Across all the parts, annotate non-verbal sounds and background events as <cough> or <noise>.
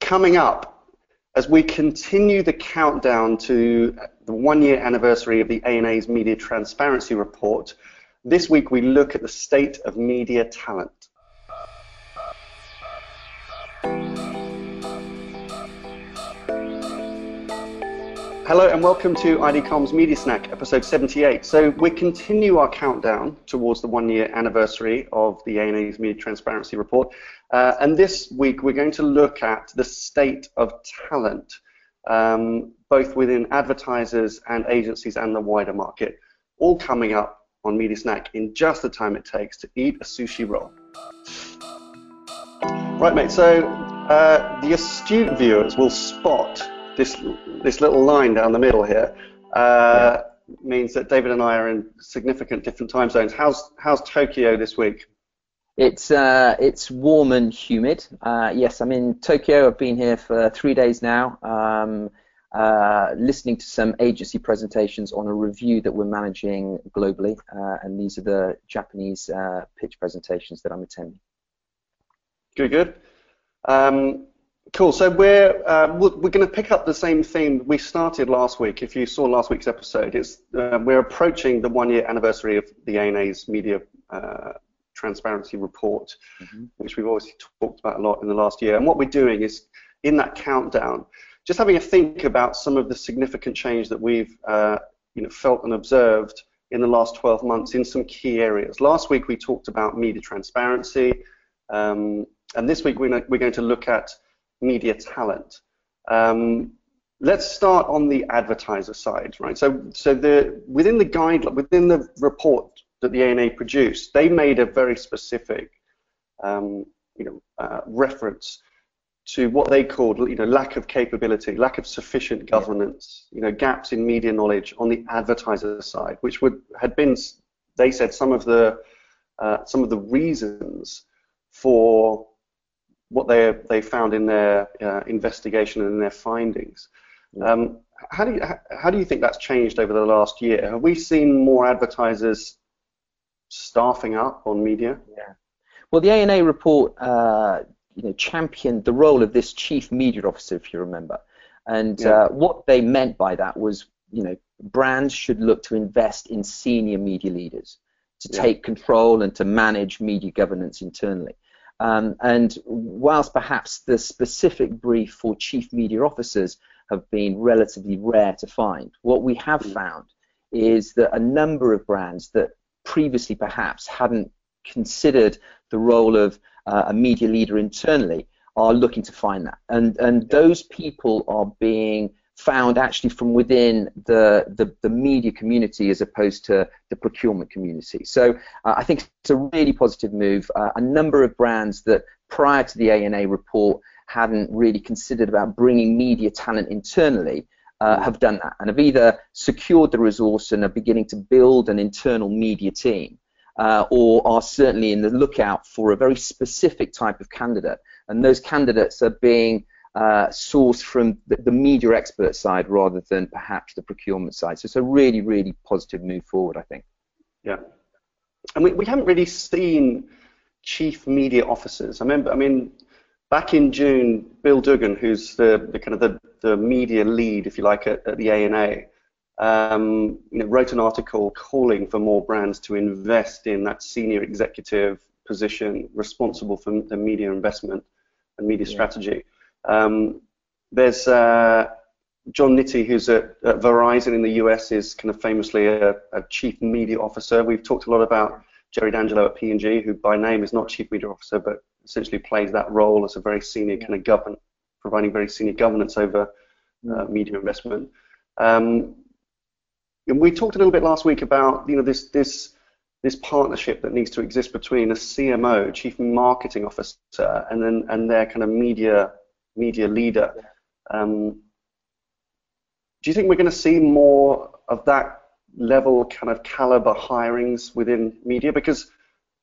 coming up, as we continue the countdown to the one-year anniversary of the ANA's Media Transparency Report, this week we look at the state of media talent. Hello and welcome to ID Comms' Media Snack, episode 78. So we continue our countdown towards the one-year anniversary of the ANA's Media Transparency Report. Uh, and this week we're going to look at the state of talent, um, both within advertisers and agencies and the wider market, all coming up on Media Snack in just the time it takes to eat a sushi roll. Right, mate, so uh, the astute viewers will spot this this little line down the middle here uh, yeah. means that David and I are in significant different time zones. How's how's Tokyo this week? It's uh, it's warm and humid. Uh, yes, I'm in Tokyo. I've been here for three days now, um, uh, listening to some agency presentations on a review that we're managing globally, uh, and these are the Japanese uh, pitch presentations that I'm attending. Good, good. Um, Cool. So we're uh, we're going to pick up the same theme we started last week. If you saw last week's episode, it's uh, we're approaching the one-year anniversary of the ANA's media uh, transparency report, mm-hmm. which we've always talked about a lot in the last year. And what we're doing is in that countdown, just having a think about some of the significant change that we've uh, you know felt and observed in the last 12 months in some key areas. Last week we talked about media transparency, um, and this week we're, we're going to look at media talent. Um, let's start on the advertiser side, right? So, so the within the guideline, within the report that the ANA produced, they made a very specific, um, you know, uh, reference to what they called, you know, lack of capability, lack of sufficient governance, you know, gaps in media knowledge on the advertiser side, which would had been, they said, some of the uh, some of the reasons for what they they found in their uh, investigation and in their findings. Um, how do you how do you think that's changed over the last year? Have we seen more advertisers staffing up on media? Yeah. Well, the ANA report, uh, you know, championed the role of this chief media officer, if you remember, and yeah. uh, what they meant by that was, you know, brands should look to invest in senior media leaders to yeah. take control and to manage media governance internally. Um, and whilst perhaps the specific brief for chief media officers have been relatively rare to find, what we have mm. found is that a number of brands that previously perhaps hadn't considered the role of uh, a media leader internally are looking to find that. And, and those people are being found actually from within the, the, the, media community as opposed to the procurement community. So uh, I think it's a really positive move. Uh, a number of brands that prior to the ANA report hadn't really considered about bringing media talent internally uh, have done that and have either secured the resource and are beginning to build an internal media team uh, or are certainly in the lookout for a very specific type of candidate. And those candidates are being uh, sourced from the, the, media expert side rather than perhaps the procurement side. So it's a really, really positive move forward, I think. Yeah. And we, we haven't really seen chief media officers. I remember, I mean, back in June, Bill Duggan, who's the, the kind of the, the media lead, if you like, at, at the ANA, um, you know, wrote an article calling for more brands to invest in that senior executive position responsible for the media investment and media yeah. strategy. Um, there's uh, John Nitti, who's at, at, Verizon in the US, is kind of famously a, a, chief media officer. We've talked a lot about Jerry D'Angelo at P&G, who by name is not chief media officer, but essentially plays that role as a very senior kind of govern, providing very senior governance over uh, media investment. Um, and we talked a little bit last week about you know this this this partnership that needs to exist between a CMO, chief marketing officer, and then and their kind of media media leader. Um, do you think we're going to see more of that level kind of caliber hirings within media? Because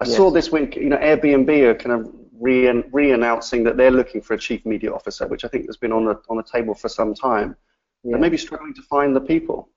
I yes. saw this week, you know, Airbnb are kind of re- re-announcing that they're looking for a chief media officer, which I think has been on the on the table for some time. Yeah. They may be struggling to find the people.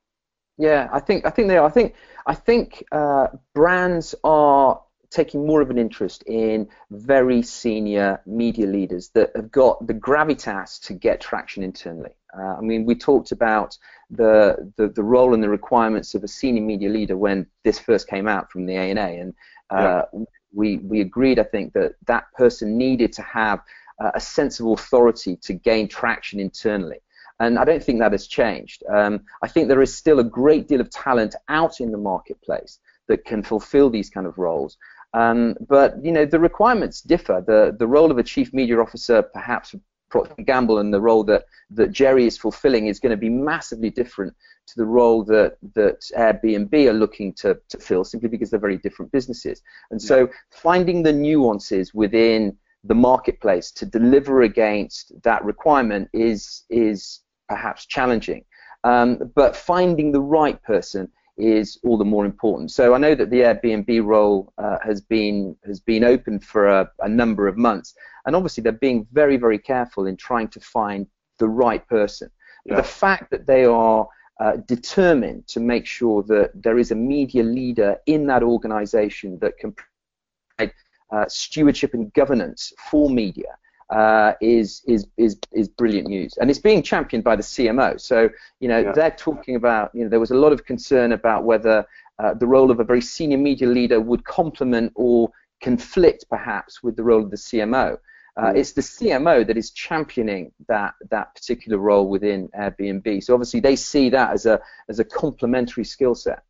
Yeah, I think I think they are. I think I think uh, brands are taking more of an interest in very senior media leaders that have got the gravitas to get traction internally. Uh, I mean, we talked about the, the, the role and the requirements of a senior media leader when this first came out from the ANA, and uh, yeah. we we agreed, I think, that that person needed to have uh, a sense of authority to gain traction internally. And I don't think that has changed. Um, I think there is still a great deal of talent out in the marketplace that can fulfill these kind of roles. Um, but you know the requirements differ. The the role of a chief media officer, perhaps Procter Gamble, and the role that that Jerry is fulfilling is going to be massively different to the role that that Airbnb are looking to to fill, simply because they're very different businesses. And so finding the nuances within the marketplace to deliver against that requirement is is perhaps challenging. Um, but finding the right person is all the more important. So I know that the Airbnb role uh, has been has been open for a, a, number of months, and obviously they're being very very careful in trying to find the right person. Yeah. The fact that they are uh, determined to make sure that there is a media leader in that organization that can provide uh, stewardship and governance for media uh, is is is is brilliant news, and it's being championed by the CMO. So you know yeah. they're talking about you know there was a lot of concern about whether uh, the role of a very senior media leader would complement or conflict perhaps with the role of the CMO. Uh, mm. It's the CMO that is championing that that particular role within Airbnb. So obviously they see that as a as a complementary skill set.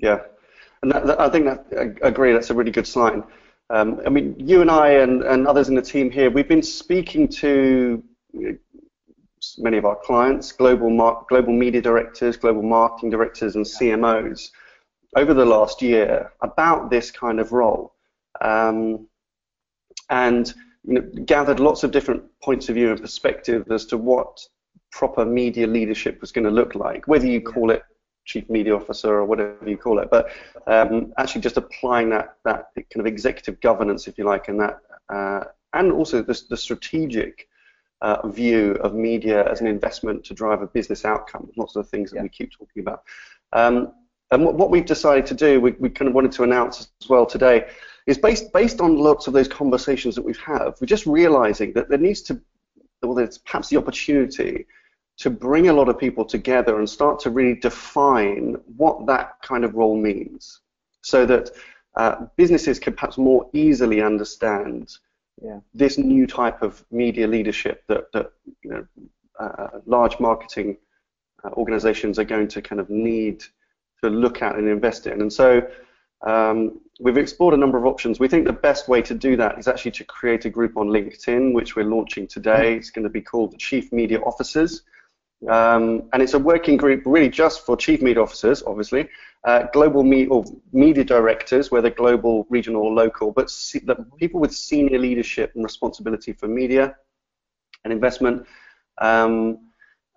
Yeah, and that, that, I think that I agree. That's a really good sign. Um, I mean, you and I and, and others in the team here, we've been speaking to many of our clients, global mar- global media directors, global marketing directors, and CMOs over the last year about this kind of role, um, and you know, gathered lots of different points of view and perspective as to what proper media leadership was going to look like, whether you call it chief media officer or whatever you call it, but um, actually just applying that that kind of executive governance, if you like, and that uh, and also the, the strategic uh, view of media as an investment to drive a business outcome. Lots of the things that yeah. we keep talking about. Um, and what, what, we've decided to do, we, we kind of wanted to announce as well today, is based based on lots of those conversations that we've had. We're just realizing that there needs to, well, there's perhaps the opportunity to bring a lot of people together and start to really define what that kind of role means so that uh, businesses can perhaps more easily understand yeah. this new type of media leadership that, that you know, uh, large marketing uh, organizations are going to kind of need to look at and invest in. And so um, we've explored a number of options. We think the best way to do that is actually to create a group on LinkedIn, which we're launching today. It's going to be called the Chief Media Officers. Um, and it's a working group really just for chief media officers, obviously, uh, global me- or media directors, whether global, regional, or local, but se- people with senior leadership and responsibility for media and investment. Um,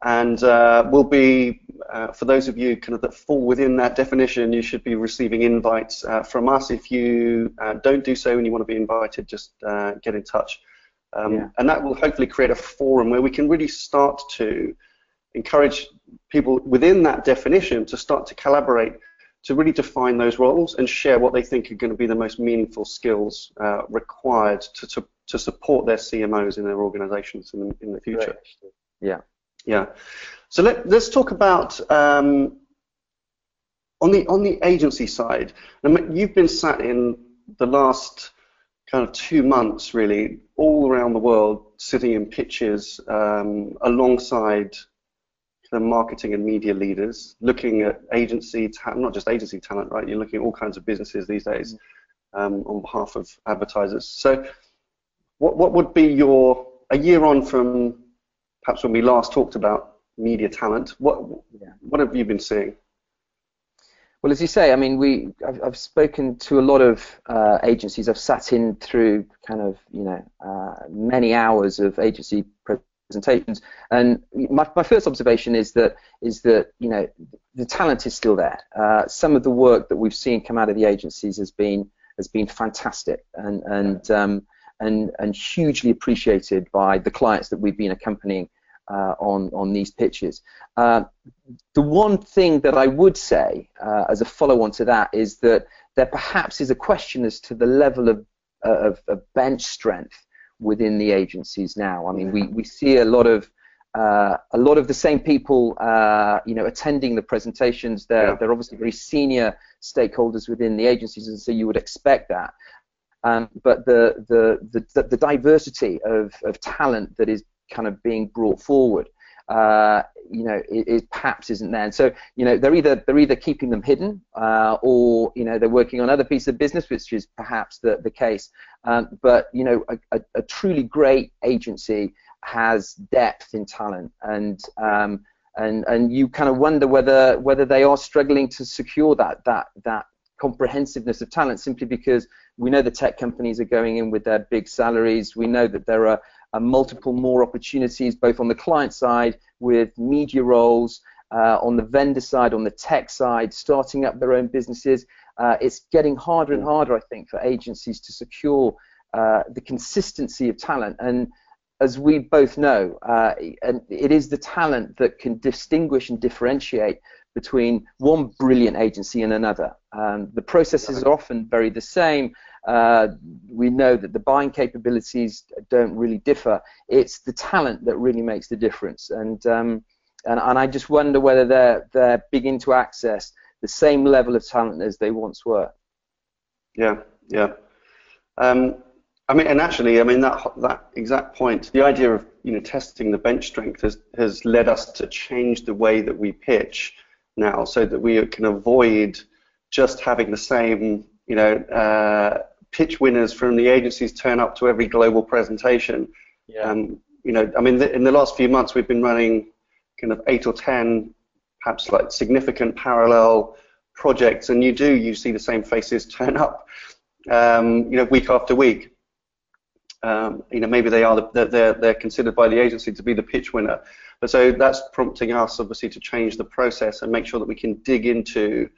and uh, will be, uh, for those of you kind of that fall within that definition, you should be receiving invites uh, from us. If you uh, don't do so and you want to be invited, just uh, get in touch. Um, yeah. And that will hopefully create a forum where we can really start to encourage people within that definition to start to collaborate to really define those roles and share what they think are going to be the most meaningful skills uh, required to, to, to, support their CMOs in their organizations in the, in the future. Yeah. Yeah. So let, us talk about um, on the on the agency side. you've been sat in the last kind of two months, really, all around the world, sitting in pitches um, alongside the marketing and media leaders, looking at agency, ta- not just agency talent, right? You're looking at all kinds of businesses these days um, on behalf of advertisers. So, what what would be your a year on from perhaps when we last talked about media talent? What yeah. what have you been seeing? Well, as you say, I mean, we I've, I've spoken to a lot of uh, agencies. I've sat in through kind of you know uh, many hours of agency presentations. And my, my first observation is that is that you know the talent is still there. Uh, some of the work that we've seen come out of the agencies has been has been fantastic and and um, and and hugely appreciated by the clients that we've been accompanying uh, on on these pitches. Uh, the one thing that I would say uh, as a follow-on to that is that there perhaps is a question as to the level of, of, of bench strength within the agencies now. I mean, we, we see a lot of uh, a lot of the same people, uh, you know, attending the presentations. They're, yeah. they're obviously very senior stakeholders within the agencies, and so you would expect that. Um, but the, the, the, the, diversity of, of talent that is kind of being brought forward, uh, you know, it, it, perhaps isn't there. And so, you know, they're either they're either keeping them hidden, uh, or you know, they're working on other pieces of business, which is perhaps the, the case. Um, but you know, a, a, a truly great agency has depth in talent, and um, and and you kind of wonder whether whether they are struggling to secure that that that comprehensiveness of talent simply because we know the tech companies are going in with their big salaries. We know that there are, are multiple more opportunities both on the client side with media roles, uh, on the vendor side, on the tech side, starting up their own businesses. Uh, it's getting harder and harder, I think, for agencies to secure uh, the consistency of talent. And as we both know, uh, and it is the talent that can distinguish and differentiate between one brilliant agency and another. Um, the processes are often very the same. Uh, we know that the buying capabilities don't really differ. It's the talent that really makes the difference. And um, and, and I just wonder whether they're they're beginning to access the same level of talent as they once were. Yeah, yeah. Um, I mean, and actually, I mean that that exact point, the idea of you know testing the bench strength has has led us to change the way that we pitch now, so that we can avoid just having the same you know uh, pitch winners from the agencies turn up to every global presentation. Yeah. Um, you know, I mean, in the last few months, we've been running kind of eight or ten, perhaps like significant parallel projects, and you do you see the same faces turn up, um, you know, week after week. Um, you know, maybe they are the, they're they're considered by the agency to be the pitch winner. But so that's prompting us obviously to change the process and make sure that we can dig into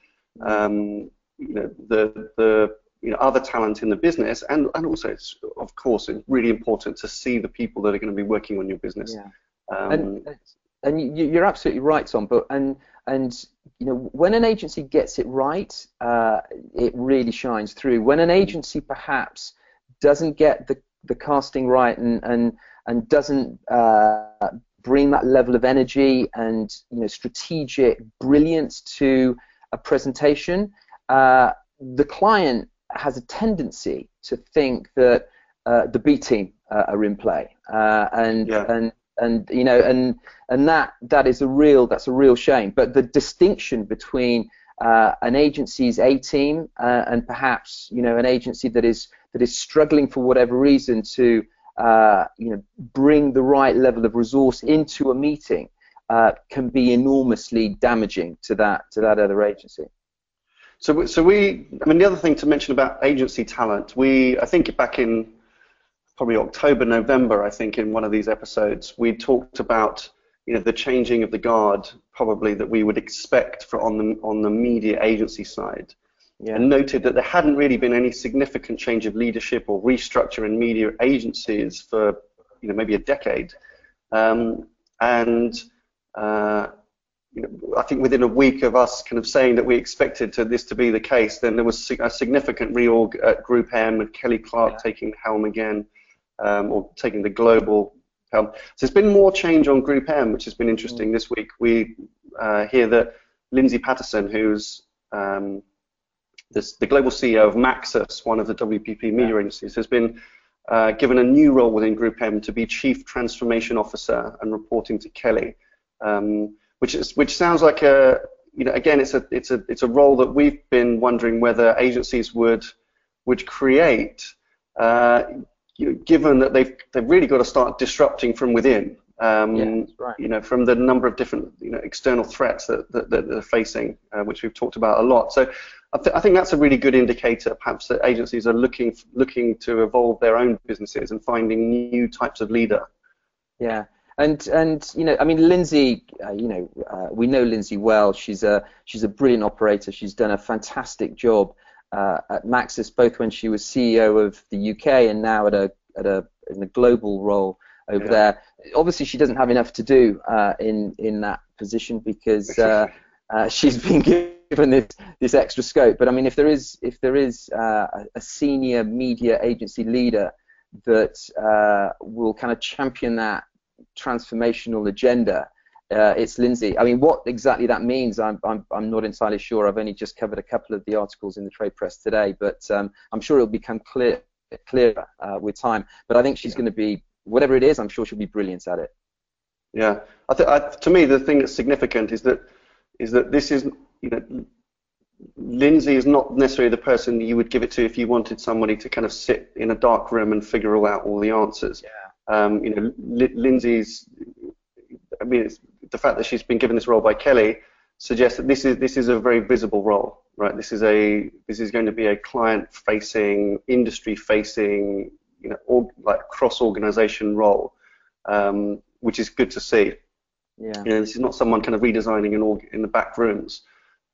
um, you know the the you know other talent in the business and and also it's of course it's really important to see the people that are going to be working on your business. Yeah. Um, and, and you're absolutely right, Tom. But and and you know when an agency gets it right, uh, it really shines through. When an agency perhaps doesn't get the the casting right and and and doesn't uh, bring that level of energy and you know strategic brilliance to a presentation, uh, the client has a tendency to think that uh, the B team uh, are in play, uh, and yeah. and and you know and and that that is a real that's a real shame. But the distinction between uh, an agency's A team uh, and perhaps you know an agency that is that is struggling for whatever reason to uh, you know bring the right level of resource into a meeting uh, can be enormously damaging to that to that other agency. So, so we, I mean, the other thing to mention about agency talent, we, I think back in probably October, November, I think in one of these episodes, we talked about, you know, the changing of the guard, probably that we would expect for on the on the media agency side yeah. and noted that there hadn't really been any significant change of leadership or restructure in media agencies for you know maybe a decade, um, and uh, you know, I think within a week of us kind of saying that we expected to, this to be the case, then there was a significant reorg at Group M with Kelly Clark yeah. taking the helm again, um, or taking the global helm. So there's been more change on Group M, which has been interesting. Mm. This week we uh, hear that Lindsay Pattison, who's um, this, the global CEO of Maxus, one of the WPP media agencies, has been uh, given a new role within Group M to be Chief Transformation Officer and reporting to Kelly, um, which is which sounds like a you know again it's a it's a it's a role that we've been wondering whether agencies would would create, uh, you know, given that they've they've really got to start disrupting from within. Um, yeah, right. You know, from the number of different you know external threats that, that, that they're facing, uh, which we've talked about a lot. So I, th- I, think that's a really good indicator, perhaps, that agencies are looking looking to evolve their own businesses and finding new types of leader. Yeah, and and you know, I mean, Lindsay, uh, you know, uh, we know Lindsay well. She's a she's a brilliant operator. She's done a fantastic job uh, at Maxus, both when she was CEO of the UK and now at a at a in a global role over yeah. there. Obviously, she doesn't have enough to do uh, in in that position because uh, uh, she's been <laughs> given this this extra scope. But I mean, if there is if there is uh, a senior media agency leader that uh, will kind of champion that transformational agenda, uh, it's Lindsay. I mean, what exactly that means, I'm, I'm, I'm not entirely sure. I've only just covered a couple of the articles in the trade press today, but um, I'm sure it'll become clear clearer uh, with time. But I think she's going to be whatever it is. I'm sure she'll be brilliant at it. Yeah, I th- I, to me, the thing that's significant is that is that this is you know Lindsay is not necessarily the person you would give it to if you wanted somebody to kind of sit in a dark room and figure all out all the answers. Yeah. Um, you know, L- Lindsay's. I mean, the fact that she's been given this role by Kelly suggests that this is this is a very visible role, right? This is a this is going to be a client-facing, industry-facing, you know, org, like cross-organization role. Um, which is good to see. Yeah. You know, this is not someone kind of redesigning in all in the back rooms.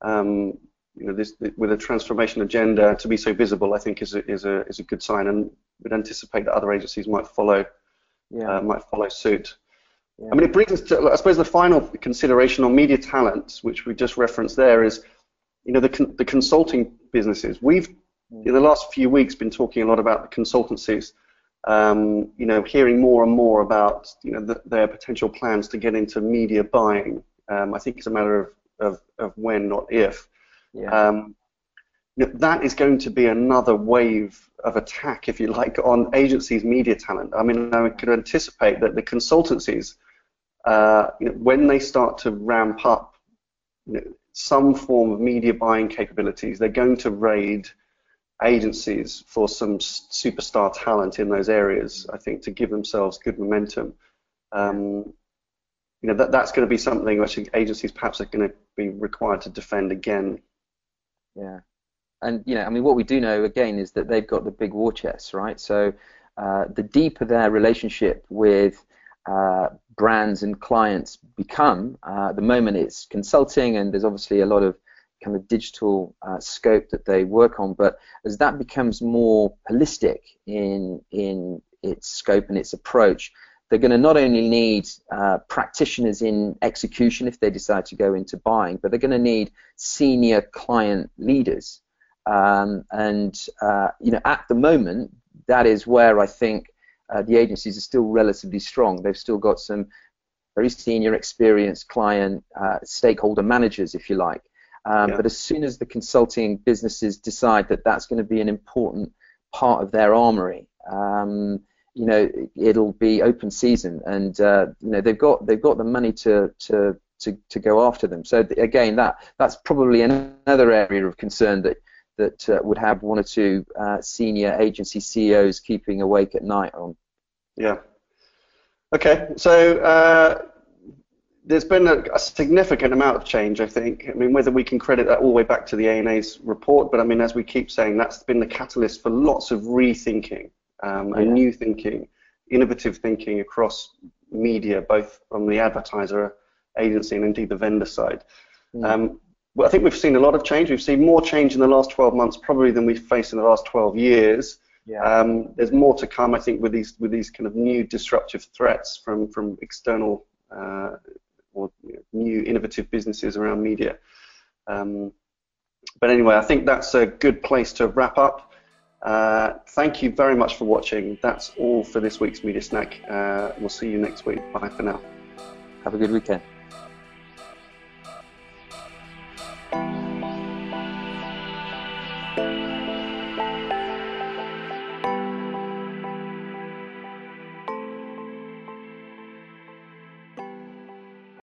Um, you know, this with a transformation agenda to be so visible, I think is a, is a is a good sign, and would anticipate that other agencies might follow. Yeah. Uh, might follow suit. Yeah. I mean, it brings us to, I suppose, the final consideration on media talent, which we just referenced there, is, you know, the the consulting businesses. We've mm. in the last few weeks been talking a lot about the consultancies um, you know, hearing more and more about you know the, their potential plans to get into media buying. Um, I think it's a matter of, of, of when, not if. Yeah. Um, you know, that is going to be another wave of attack, if you like, on agencies' media talent. I mean, I could anticipate that the consultancies, uh, you know, when they start to ramp up you know, some form of media buying capabilities, they're going to raid agencies for some superstar talent in those areas, I think, to give themselves good momentum. Um, you know, that, that's going to be something which agencies perhaps are going to be required to defend again. Yeah. And, you know, I mean, what we do know, again, is that they've got the big war chests, right? So uh, the deeper their relationship with uh, brands and clients become, uh, the moment it's consulting, and there's obviously a lot of kind of digital uh, scope that they work on. But as that becomes more holistic in in its scope and its approach, they're going to not only need uh, practitioners in execution if they decide to go into buying, but they're going to need senior client leaders. Um, and uh, you know, at the moment, that is where I think uh, the agencies are still relatively strong. They've still got some very senior, experienced client uh, stakeholder managers, if you like, um, yeah. But as soon as the consulting businesses decide that that's going to be an important part of their armory, um, you know, it'll be open season, and uh, you know they've got they've got the money to to to, to go after them. So again, that that's probably another area of concern that that uh, would have one or two uh, senior agency CEOs keeping awake at night on. Yeah. Okay, so uh, there's been a, a, significant amount of change, I think. I mean, whether we can credit that all the way back to the ANA's report, but I mean, as we keep saying, that's been the catalyst for lots of rethinking um, and new thinking, innovative thinking across media, both from the advertiser agency and indeed the vendor side. Mm. Um, well, I think we've seen a lot of change. We've seen more change in the last 12 months probably than we've faced in the last 12 years. Yeah. Um, there's more to come, I think, with these with these kind of new disruptive threats from from external uh, or you know, new innovative businesses around media. Um, but anyway, I think that's a good place to wrap up. Uh, thank you very much for watching. That's all for this week's Media Snack. Uh, we'll see you next week. Bye for now. Have a good weekend.